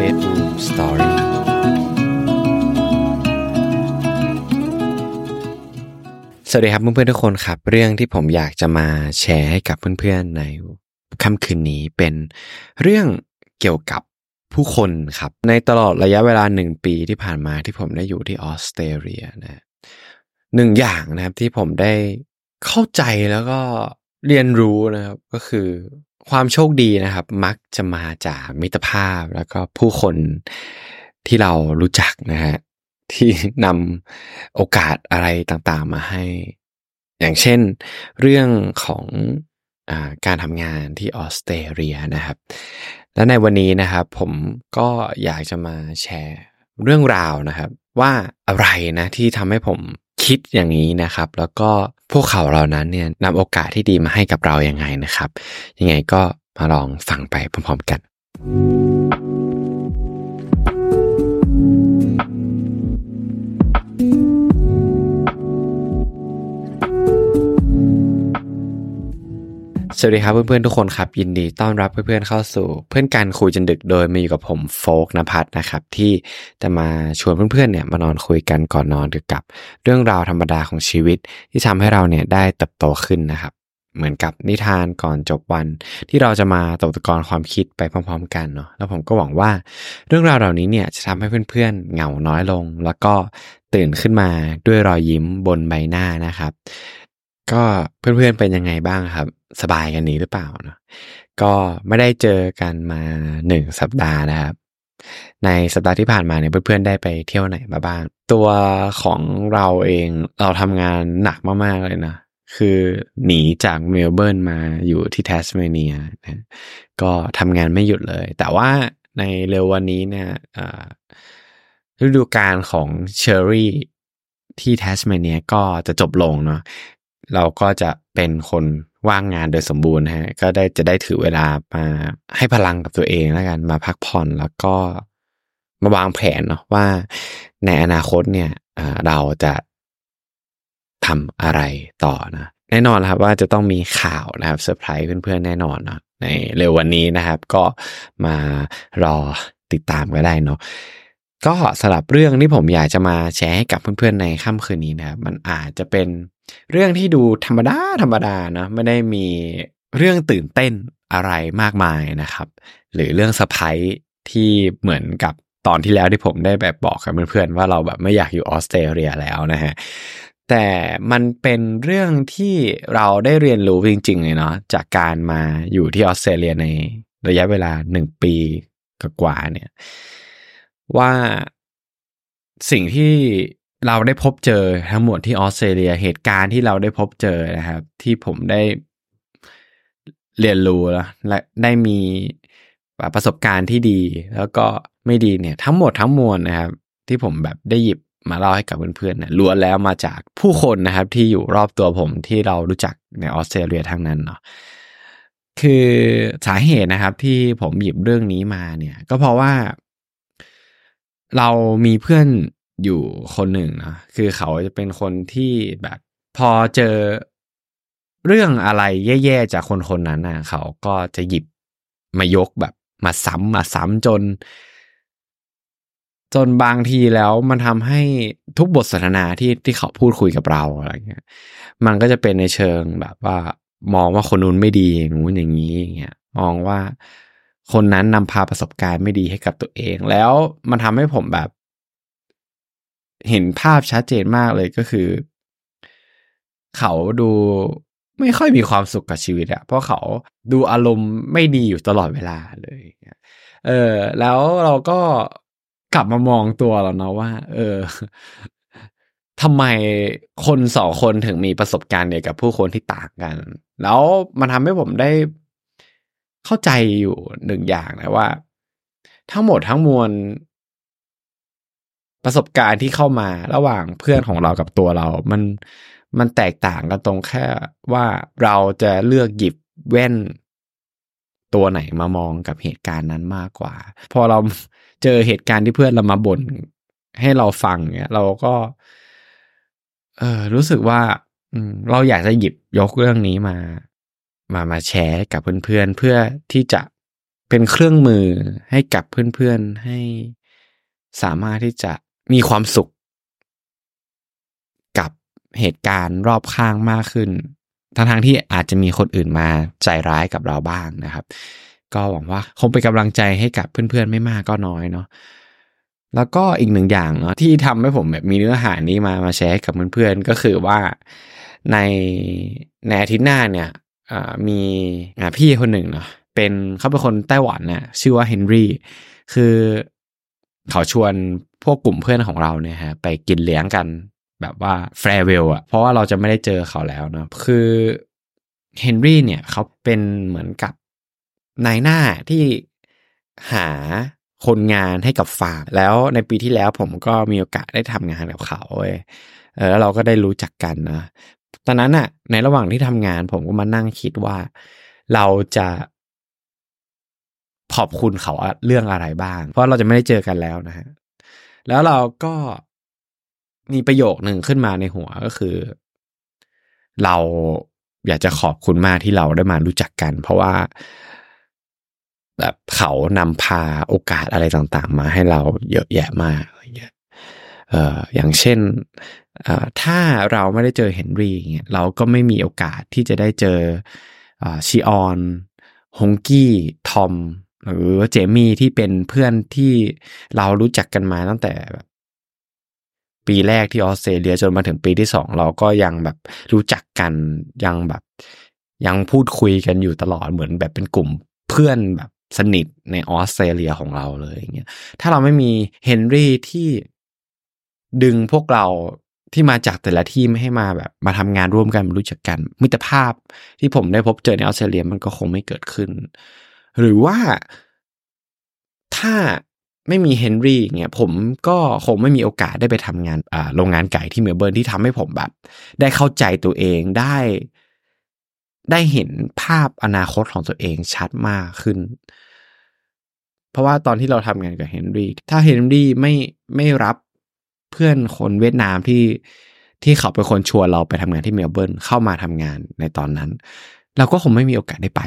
Bedroom Story สวัสดีครับเพื่อนๆทุกคนครับ เรื่องที่ผมอยากจะมาแชร์ให้กับเพื่อนๆในค่ำคืนนี้เป็นเรื่องเกี่ยวกับผู้คนครับ ในตลอดระยะเวลาหนึ่งปีที่ผ่านมาที่ผมได้อยู่ที่ออสเตรเลียนะหนึ่งอย่างนะครับที่ผมได้เข้าใจแล้วก็เรียนรู้นะครับ ก็คือ ความโชคดีนะครับ มักจะมาจากมิตรภาพแล้วก็ผู้คนที่เรารู้จักนะฮะที่นำโอกาสอะไรต่างๆมาให้ อย่างเช่น เรื่องของอการทำงานที่ออสเตรเลียนะครับ และในวันนี้นะครับ ผมก็อยากจะมาแชร์เรื่องราวนะครับ ว่าอะไรนะที่ทำให้ผม คิดอย่างนี้นะครับ แล้วก็พวกเขาเหล่านั้นเนี่ยนำโอกาสที่ดีมาให้กับเรายัางไงนะครับ ยังไงก็มาลองฟังไปพร้อมๆกัน สวัสดีครับเพื่อนๆทุกคนครับ ยินดีต้อนรับเพื่อนๆเข้าสู่ เพื่อนกันคุยจนดึกโดยมาอยู่กับผมโฟกนภัทรนะครับ ที่จะมาชวนเพื่อนๆเนี่ยมานอนคุยกันก่อนนอนเกี่ยวกับ เรื่องราวธรรมดาของชีวิต ที่ทำให้เราเนี่ยได้เติบโตขึ้นนะครับ เหมือนกับนิทานก่อนจบวัน ที่เราจะมาตกตะกอนความคิดไปพร้อม ๆ กันเนาะแล้วผมก็หวังว่า เรื่องราวเหล่านี้เนี่ยจะทำให้เพื่อนๆเหงาน้อยลง แล้วก็ตื่นขึ้นมาด้วยรอยยิ้มบนใบหน้านะครับ ก็เพื่อนๆเป็นยังไงบ้างครับ สบายกันนี้หรือเปล่าเนาะก็ไม่ได้เจอกันมาหนึ่งสัปดาห์นะครับ ในสัปดาห์ที่ผ่านมาเนี่ยเพื่อนๆได้ไปเที่ยวไหนมาบ้าง ตัวของเราเองเราทำงานหนักมากๆเลยนะคือหนีจากเมลเบิร์นมาอยู่ที่แทสเมเนียนะก็ทำงานไม่หยุดเลย แต่ว่าในเร็ววันนี้เนี่ยฤดูกาลของเชอร์รี่ที่แทสเมเนียก็จะจบลงเนาะ เราก็จะเป็นคนว่างงานโดยสมบูรณ์ฮะก็ได้จะได้ถือเวลามาให้พลังกับตัวเองแล้วกันมาพักผ่อนแล้วก็มาวางแผนเนาะว่าในอนาคตเนี่ยเราจะทำอะไรต่อนะแน่นอนครับว่าจะต้องมีข่าวนะครับเซอร์ไพรส์เพื่อนๆแน่นอนเนาะในเร็ววันนี้นะครับ ก็มารอติดตามก็ได้เนาะ ก็สำหรับเรื่องที่ผมอยากจะมาแชร์ให้กับเพื่อนๆในค่ำคืนนี้นะครับมันอาจจะเป็นเรื่องที่ดูธรรมดาธรรมดานะไม่ได้มีเรื่องตื่นเต้นอะไรมากมายนะครับ หรือเรื่องสะพายที่เหมือนกับตอนที่แล้วที่ผมได้แบบบอกกับเพื่อนๆว่าเราแบบไม่อยากอยู่ออสเตรเลียแล้วนะฮะแต่มันเป็นเรื่องที่เราได้เรียนรู้จริงๆเลยเนาะจากการมาอยู่ที่ออสเตรเลียในระยะเวลาหนึ่งปีกว่าเนี่ย ว่าสิ่งที่เราได้พบเจอทั้งหมดที่ออสเตรเลียเหตุการณ์ที่เราได้พบเจอนะครับ ที่ผมได้เรียนรู้แล้วและได้มีประสบการณ์ที่ดี แล้วก็ไม่ดีเนี่ย ทั้งหมดทั้งมวลนะครับ ที่ผมแบบได้หยิบมาเล่าให้กับเพื่อนๆเนี่ยล้วนแล้วมาจากผู้คนนะครับ ที่อยู่รอบตัวผมที่เรารู้จักในออสเตรเลียทั้งนั้นเนาะคือสาเหตุนะครับที่ผมหยิบเรื่องนี้มาเนี่ย ก็เพราะว่า เรามีเพื่อนอยู่คนหนึ่งนะคือเขาจะเป็นคนที่แบบพอเจอเรื่องอะไรแย่ๆจากคนคนนั้นนะเขาก็จะหยิบมายกแบบมาซ้ำมาซ้ำจน จนบางทีแล้วมันทำให้ทุกบทสนทนาที่ที่เขาพูดคุยกับเราอะไรเงี้ย มันก็จะเป็นในเชิงแบบว่า มองว่าคนนู้นไม่ดีอย่างนู้นอย่างนี้อย่างเงี้ยมองว่า คนนั้นนำพาประสบการณ์ไม่ดีให้กับตัวเอง แล้วมันทำให้ผมแบบ เห็นภาพชัดเจนมากเลยก็คือ เขาดูไม่ค่อยมีความสุขกับชีวิตอะเพราะเขาดูอารมณ์ไม่ดีอยู่ตลอดเวลาเลยเออ แล้วเราก็กลับมามองตัวเราเนาะว่า เออทำไมคนสองคนถึงมีประสบการณ์เดียวกับผู้คนที่ต่างกัน แล้วมันทำให้ผมได้ เข้าใจอยู่หนึ่งอย่างนะว่า ทั้งหมดทั้งมวล ประสบการณ์ที่เข้ามาระหว่างเพื่อนของเรากับตัวเรา มันมันแตกต่างกันตรงแค่ว่าเราจะเลือกหยิบแว่น ตัวไหนมามองกับเหตุการณ์นั้นมากกว่า พอเราเจอเหตุการณ์ที่เพื่อนเรามาบ่นให้เราฟังเนี่ยเราก็ เออรู้สึกว่าเราอยากจะหยิบยกเรื่องนี้มา มามาแชร์กับเพื่อนๆเพื่อที่จะเป็นเครื่องมือให้กับเพื่อนๆให้สามารถที่จะมีความสุข กับเหตุการณ์รอบข้างมากขึ้นทั้งๆที่อาจจะมีคนอื่นมาใจร้ายกับเราบ้างนะครับ ก็หวังว่าคงเป็นกำลังใจให้กับเพื่อนๆ ไม่มากก็น้อยเนาะแล้วก็อีกหนึ่งอย่างเนาะที่ทำให้ผมแบบมีเนื้อหานี้มามาแชร์กับเพื่อนๆก็คือว่าในในอาทิตย์หน้าเนี่ย มีพี่คนหนึ่งเนาะเป็นเขาเป็นคนไต้หวันนะ่ะชื่อว่าเฮนรี่คือเขาชวนพวกกลุ่มเพื่อนของเราเนี่ยฮะไปกินเลี้ยงกันแบบว่าแฟร์เวลอะเพราะว่าเราจะไม่ได้เจอเขาแล้วเนาะคือเฮนรี่เนี่ยเขาเป็นเหมือนกับนายหน้าที่หาคนงานให้กับฟาร์มแล้วในปีที่แล้วผมก็มีโอกาสได้ทำงานกับเขาเว้ยแล้วเราก็ได้รู้จักกันนะ ตอนนั้นอะในระหว่างที่ทำงานผมก็มานั่งคิดว่าเราจะขอบคุณเขาเรื่องอะไรบ้าง เพราะเราจะไม่ได้เจอกันแล้วนะฮะ แล้วเราก็มีประโยคหนึ่งขึ้นมาในหัวก็คือ เราอยากจะขอบคุณมากที่เราได้มารู้จักกัน เพราะว่าแบบเขานำพาโอกาสอะไรต่างๆ มาให้เราเยอะแยะมาก อยเอ่อย่างเช่นถ้าเราไม่ได้เจอเฮนรี่เงี้ยเราก็ไม่มีโอกาสที่จะได้เจอชิออนฮงกี้ทอมหรือเจมี่ที่เป็นเพื่อนที่เรารู้จักกันมาตั้งแต่แบบปีแรกที่ออสเตรเลียจนมาถึงปีที่สองเราก็ยังแบบรู้จักกันยังแบบยังพูดคุยกันอยู่ตลอดเหมือนแบบเป็นกลุ่มเพื่อนแบบสนิทในออสเตรเลียของเราเลยอย่างเงี้ยถ้าเราไม่มีเฮนรี่ที่ ดึงพวกเราที่มาจากแต่ละที่ไม่ให้มาแบบมาทำงานร่วมกันรู้จักกัน มิตรภาพที่ผมได้พบเจอในออสเตรเลียมันก็คงไม่เกิดขึ้น หรือว่าถ้าไม่มีเฮนรี่เนี่ยผมก็คงไม่มีโอกาสได้ไปทำงานโรงงานไก่ที่เมลเบิร์นที่ทำให้ผมแบบ ได้เข้าใจตัวเองได้ ได้เห็นภาพอนาคตของตัวเองชัดมากขึ้น เพราะว่าตอนที่เราทำงานกับเฮนรี่ถ้าเฮนรี่ไม่ไม่รับ เพื่อนคนเวียดนามที่ที่เขาเป็นคนชวนเราไปทำงานที่เมลเบิร์นเข้ามาทำงานในตอนนั้น เราก็คงไม่มีโอกาสได้ไป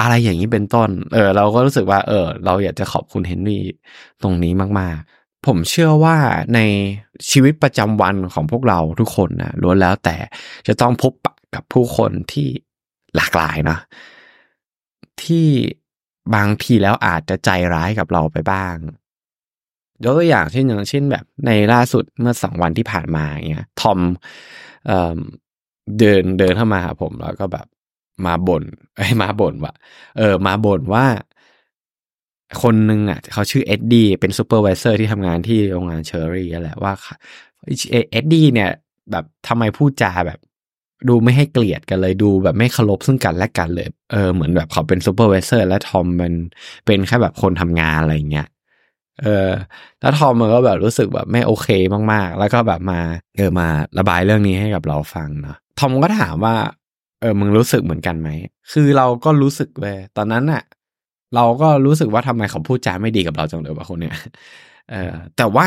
อะไรอย่างนี้เป็นต้น เออ เราก็รู้สึกว่า เออ เราอยากจะขอบคุณเฮนรี่ตรงนี้มากๆ ผมเชื่อว่าในชีวิตประจำวันของพวกเราทุกคนนะล้วนแล้วแต่จะต้องพบปะกับผู้คนที่หลากหลายนะที่บางทีแล้วอาจจะใจร้ายกับเราไปบ้าง ยกตัวอย่างเช่นอย่างเช่นแบบในล่าสุดเมื่อสองวันที่ผ่านมาเงี้ยทอมเเดินเดินเข้ามาหาผมแล้วก็แบบมาบ่นไอ้มาบ่นว่าเออ มาบ่นว่า คนหนึ่งอะเขาชื่อเอ็ดดี้เป็น supervisor ที่ทำงานที่โรงงานเชอร์รี่แหละว่าเอ็ดดี้เนี่ย แบบทำไมพูดจาแบบ ดูไม่ให้เกียรติกันเลยดูแบบไม่เคารพซึ่งกันและกันเลย เออเหมือนแบบเขาเป็น supervisor และทอมเป็นเป็นแค่แบบคนทำงานอะไรเงี้ย เออแล้วทอมมันก็แบบรู้สึกแบบไม่โอเคมากๆ แล้วก็แบบมาเออมาระบายเรื่องนี้ให้กับเราฟังเนาะทอมก็ถามว่า เออมึงรู้สึกเหมือนกันไหมคือเราก็รู้สึกเลยตอนนั้นอะเราก็รู้สึกว่าทำไมเขาพูดจาไม่ดีกับเราจังเลยวะคนเนี้ยเออแต่ว่า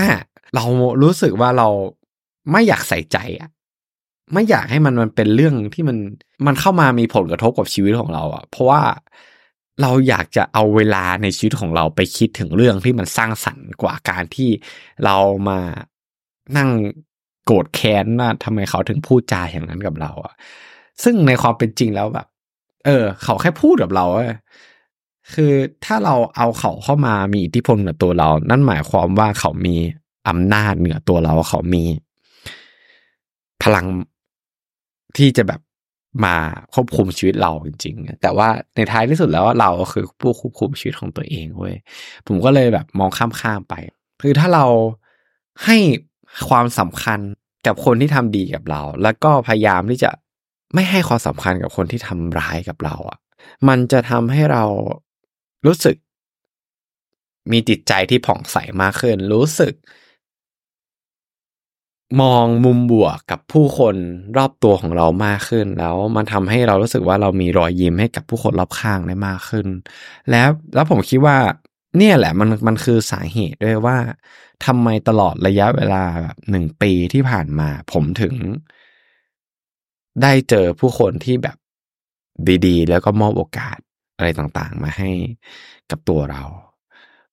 เรารู้สึกว่าเราไม่อยากใส่ใจอะไม่อยากให้มันมันเป็นเรื่องที่มันมันเข้ามามีผลกระทบกับชีวิตของเราอะเพราะว่า เราอยากจะเอาเวลาในชีวิตของเราไปคิดถึงเรื่องที่มันสร้างสรรค์กว่าการที่เรามานั่งโกรธแค้นว่าทำไมเขาถึงพูดจาอย่างนั้นกับเราอะซึ่งในความเป็นจริงแล้วแบบ เออ เขาแค่พูดกับเราเคือถ้าเราเอาเขาเข้ามามีอิทธิพลเหนือตัวเรา นั่นหมายความว่าเขามีอำนาจเหนือตัวเราเขามี พลังที่จะแบบ มาควบคุมชีวิตเราจริง ๆ แต่ว่าในท้ายที่สุดแล้วเราคือผู้ควบคุมชีวิตของตัวเองเว้ยผมก็เลยแบบมองข้ามๆไป คือถ้าเราให้ความสำคัญกับคนที่ทำดีกับเรา แล้วก็พยายามที่จะไม่ให้ความสำคัญกับคนที่ทำร้ายกับเราอะ่ะ มันจะทำให้เรารู้สึก มีจิตใจที่ผ่องใสมากขึ้น รู้สึก มองมุมบวกกับผู้คนรอบตัวของเรามากขึ้น แล้วมันทำให้เรารู้สึกว่าเรามีรอยยิ้มให้กับผู้คนรอบข้างได้มากขึ้น แล้วแล้วผมคิดว่าเนี่ยแหละมันมันคือสาเหตุด้วยว่าทำไมตลอดระยะเวลาแบบหนึ่งปีที่ผ่านมา ผมถึง ได้เจอผู้คนที่แบบดีๆ แล้วก็มอบโอกาสอะไรต่างๆ มาให้กับตัวเรา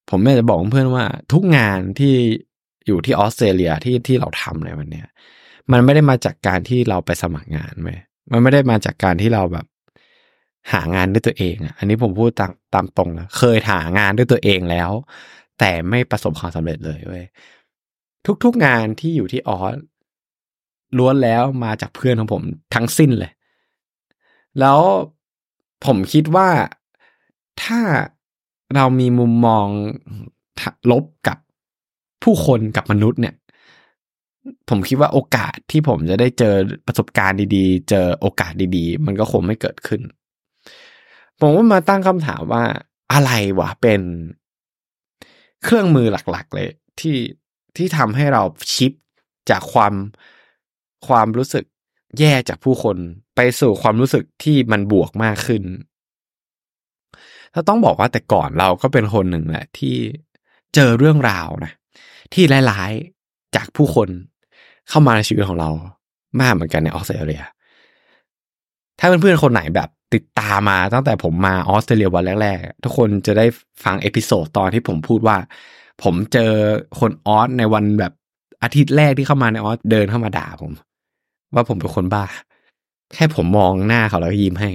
ผมไม่จะบอกเพื่อนว่าทุกงานที่ อยู่ที่ออสเตรเลียที่ที่เราทำในวันเนี้ยมันไม่ได้มาจากการที่เราไปสมัครงานไหมมันไม่ได้มาจากการที่เราแบบหางานด้วยตัวเองอะ อันนี้ผมพูดตามตามตรงนะเคยหางานด้วยตัวเองแล้ว แต่ไม่ประสบความสำเร็จเลยเว้ยทุกๆงานที่อยู่ที่ออสล้วนแล้วมาจากเพื่อนของผมทั้งสิ้นเลย แล้วผมคิดว่าถ้าเรามีมุมมองลบกับ ผู้คนกับมนุษย์เนี่ย ผมคิดว่าโอกาสที่ผมจะได้เจอประสบการณ์ดีๆ เจอโอกาสดีๆ มันก็คงไม่เกิดขึ้น ผมก็มาตั้งคำถามว่าอะไรวะเป็นเครื่องมือหลักๆ เลยที่ที่ทำให้เราชิปจากความความรู้สึกแย่จากผู้คนไปสู่ความรู้สึกที่มันบวกมากขึ้น ถ้าต้องบอกว่าแต่ก่อนเราก็เป็นคนหนึ่งแหละที่เจอเรื่องราวนะ ที่ร้ายๆ จากผู้คนเข้ามาในชีวิตของเรามากเหมือนกันในออสเตรเลีย ถ้าเพื่อนๆ คนไหนแบบติดตามมาตั้งแต่ผมมาออสเตรเลียวันแรกๆ ทุกคนจะได้ฟัง episode ตอนที่ผมพูดว่า ผมเจอคนออสในวันแบบอาทิตย์แรกที่เข้ามาในออสเดินเข้ามาด่าผม ว่าผมเป็นคนบ้า แค่ผมมองหน้าเขาแล้วยิ้มให้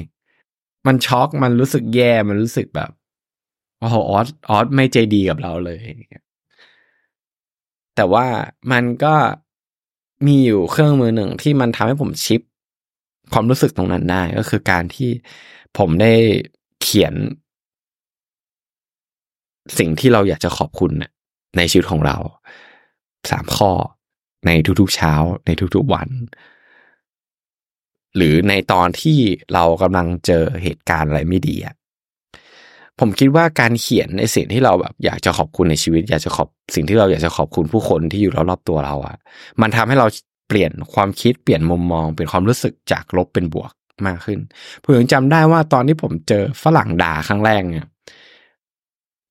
มันช็อกมันรู้สึกแย่มันรู้สึกแบบโอ้โหออสออสไม่ใจดีกับเราเลย แต่ว่ามันก็มีอยู่เครื่องมือหนึ่งที่มันทำให้ผมชิป ความรู้สึกตรงนั้นได้ ก็คือการที่ผมได้เขียน สิ่งที่เราอยากจะขอบคุณในชีวิตของเราสามข้อในทุกๆเช้า ในทุกๆวัน หรือในตอนที่เรากำลังเจอเหตุการณ์อะไรไม่ดีอะ ผมคิดว่าการเขียนในสิ่งที่เราแบบอยากจะขอบคุณในชีวิต อยากจะขอบสิ่งที่เราอยากจะขอบคุณผู้คนที่อยู่รอบๆตัวเราอะมันทำให้เราเปลี่ยนความคิดเปลี่ยนมุมมอง เปลี่ยนความรู้สึกจากลบเป็นบวกมากขึ้นผมยังจำได้ว่าตอนที่ผมเจอฝรั่งด่าครั้งแรกเนี่ย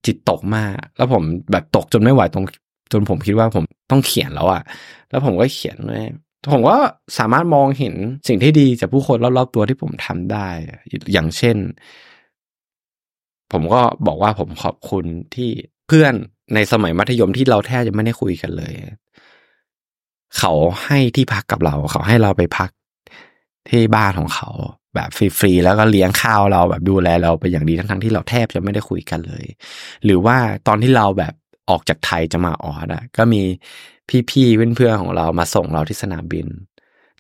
จิตตกมาก แล้วผมแบบตกจนไม่ไหวตรงจนผมคิดว่าผมต้องเขียนแล้วอะแล้วผมก็เขียนไว้ผมก็สามารถมองเห็นสิ่งที่ดีจากผู้คนรอบๆตัวที่ผมทำได้ อย่างเช่น ผมก็บอกว่าผมขอบคุณที่เพื่อนในสมัยมัธยมที่เราแทบจะไม่ได้คุยกันเลย เขาให้ที่พักกับเรา เขาให้เราไปพักที่บ้านของเขา แบบฟรีๆแล้วก็เลี้ยงข้าวเราแบบดูแลเราไปอย่างดีทั้งๆที่เราแทบจะไม่ได้คุยกันเลย หรือว่าตอนที่เราแบบออกจากไทยจะมาออดอะก็มีพี่ๆเพื่อนๆของเรามาส่งเราที่สนามบิน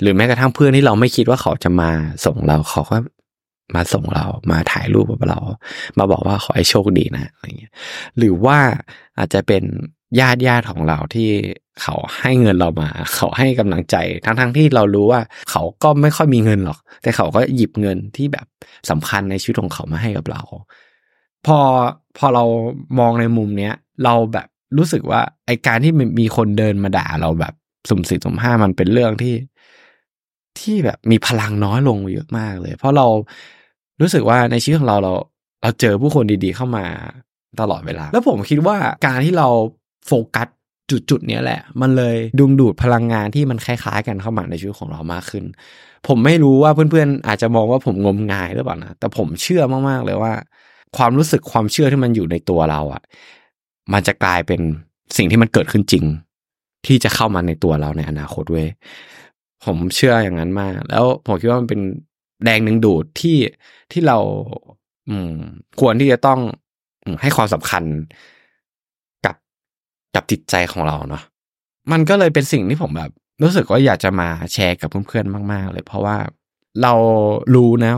หรือแม้กระทั่งเพื่อนที่เราไม่คิดว่าเขาจะมาส่งเราเขาก็ มาส่งเรามาถ่ายรูปกับเรา มาบอกว่าขอให้โชคดีนะอะไรเงี้ยหรือว่าอาจจะเป็นญาติญาติของเราที่เขาให้เงินเรามา เขาให้กำลังใจ ทั้งๆทที่เรารู้ว่าเขาก็ไม่ค่อยมีเงินหรอก แต่เขาก็หยิบเงินที่แบบสำคัญในชีวิตของเขามาให้กับเรา พอพอเรามองในมุมเนี้ย เราแบบรู้สึกว่าไอการที่มีคนเดินมาด่าเราแบบสุ่มสี่สุ่มห้ามันเป็นเรื่องที่ ที่แบบมีพลังน้อยลงเยอะมากเลย เพราะเรารู้สึกว่าในชีวิตของเราเรา เราเจอผู้คนดีๆเข้ามาตลอดเวลา แล้วผมคิดว่าการที่เราโฟกัสจุดจุดนี้แหละ มันเลยดึงดูดพลังงานที่มันคล้ายๆ กันเข้ามาในชีวิตของเรามากขึ้น ผมไม่รู้ว่าเพื่อนๆอาจจะมองว่าผมงมงายหรือเปล่านะแต่ผมเชื่อมากๆเลยว่า ความรู้สึกความเชื่อที่มันอยู่ในตัวเราอะ่ะ มันจะกลายเป็นสิ่งที่มันเกิดขึ้นจริง ที่จะเข้ามาในตัวเราในอนาคตเว้ย ผมเชื่ออย่างนั้นมาก แล้วผมคิดว่ามันเป็นแรงดึงดูดที่ที่เรา อืม ควรที่จะต้องให้ความสำคัญกับกับจิตใจของเราเนาะมันก็เลยเป็นสิ่งที่ผมแบบ รู้สึกว่าอยากจะมาแชร์กับเพื่อนๆมาก ๆ เลย เพราะว่าเรารู้นะ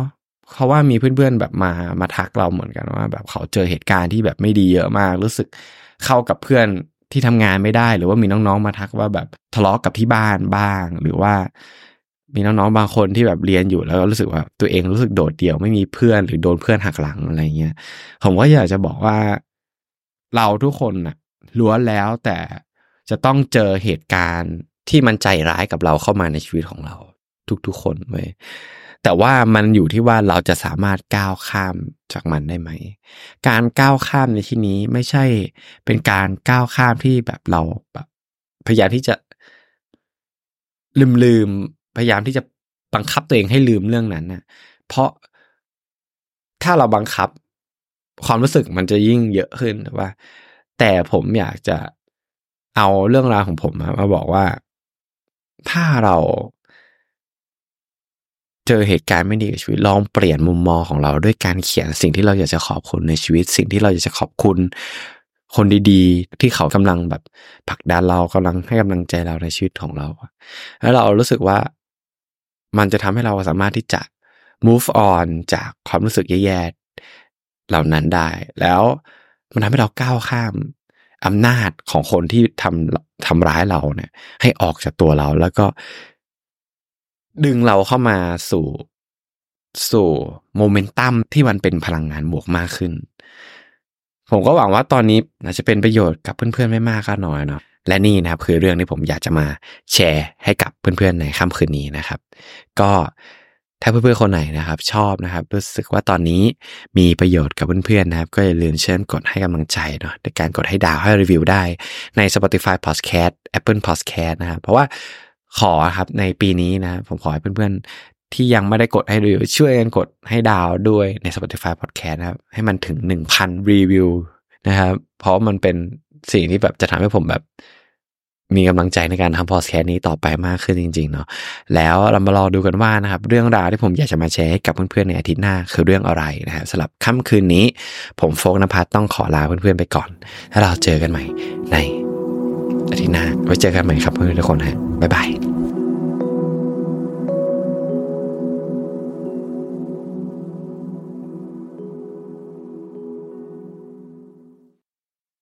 เขาว่ามีเพื่อนๆแบบมามาทักเราเหมือนกันว่า แบบเขาเจอเหตุการณ์ที่แบบไม่ดีเยอะมาก รู้สึกเข้ากับเพื่อน ที่ทำงานไม่ได้ หรือว่ามีน้องๆมาทักว่าแบบทะเลาะกับที่บ้านบ้าง หรือว่า มีน้องๆบางคนที่แบบเรียนอยู่แล้วก็รู้สึกว่าตัวเองรู้สึกโดดเดี่ยวไม่มีเพื่อนหรือโดนเพื่อนหักหลังอะไรเงี้ยผมก็อยากจะบอกว่าเราทุกคนน่ะล้วนแล้วแต่จะต้องเจอเหตุการณ์ที่มันใจร้ายกับเราเข้ามาในชีวิตของเรา ทุกๆคนเว้ย แต่ว่ามันอยู่ที่ว่าเราจะสามารถก้าวข้ามจากมันได้ไหม การก้าวข้ามในที่นี้ไม่ใช่เป็นการก้าวข้ามที่แบบเราแบบพยายามที่จะลืมลืมพยายามที่จะบังคับตัวเองให้ลืมเรื่องนั้นนะเพราะถ้าเราบังคับความรู้สึกมันจะยิ่งเยอะขึ้นว่า แต่ผมอยากจะเอาเรื่องราวของผมมาบอกว่า ถ้าเรา เจอเหตุการณ์ไม่ดีกับชีวิตลองเปลี่ยนมุมมองของเราด้วยการเขียนสิ่งที่เราอยากจะขอบคุณในชีวิต สิ่งที่เราอยากจะขอบคุณ คนดีๆ ที่เขากำลังแบบผลักดันเรากำลังให้กำลังใจเราในชีวิตของเราแล้วเรารู้สึกว่ามันจะทำให้เราสามารถที่จะ move on จากความรู้สึกแย่ๆเหล่านั้นได้ แล้วมันทำให้เราก้าวข้ามอำนาจของคนที่ทำทำร้ายเราเนี่ย ให้ออกจากตัวเราแล้วก็ ดึงเราเข้ามาสู่สู่โมเมนตัมที่มันเป็นพลังงานบวกมากขึ้น ผมก็หวังว่าตอนนี้อาจจะเป็นประโยชน์กับเพื่อนๆไม่มากก็น้อยเนาะและนี่นะครับคือเรื่องที่ผมอยากจะมาแชร์ให้กับเพื่อนๆในค่ำคืนนี้นะครับ ก็ถ้าเพื่อนๆคนไหนนะครับ ชอบนะครับ รู้สึกว่าตอนนี้มีประโยชน์กับเพื่อนๆนะครับ ก็อย่าลืมเชิญกดให้กำลังใจเนาะในการกดให้ดาวให้รีวิวได้ใน Spotify Podcast Apple Podcast นะครับเพราะว่า ขอครับในปีนี้นะ ผมขอให้เพื่อนๆ ที่ยังไม่ได้กดให้รีวิวช่วยกันกดให้ดาวด้วยใน Spotify Podcast นะครับ ให้มันถึง 1,000 รีวิวนะครับ เพราะมันเป็นสิ่งที่แบบจะทำให้ผมแบบมีกำลังใจในการทำพอดแคสต์นี้ต่อไปมากขึ้นจริง ๆ เนาะแล้วเรามารอดูกันว่านะครับ เรื่องราวที่ผมอยากจะมาแชร์ให้กับเพื่อนๆในอาทิตย์หน้าคือเรื่องอะไรนะครับสำหรับค่ำคืนนี้ ผมโฟกนภัสต้องขอลาเพื่อนๆไปก่อน แล้วเราเจอกันใหม่ในอาทิตย์หน้าไว้เจอกันใหม่ครับเพื่อนๆทุกคนฮะ 拜拜。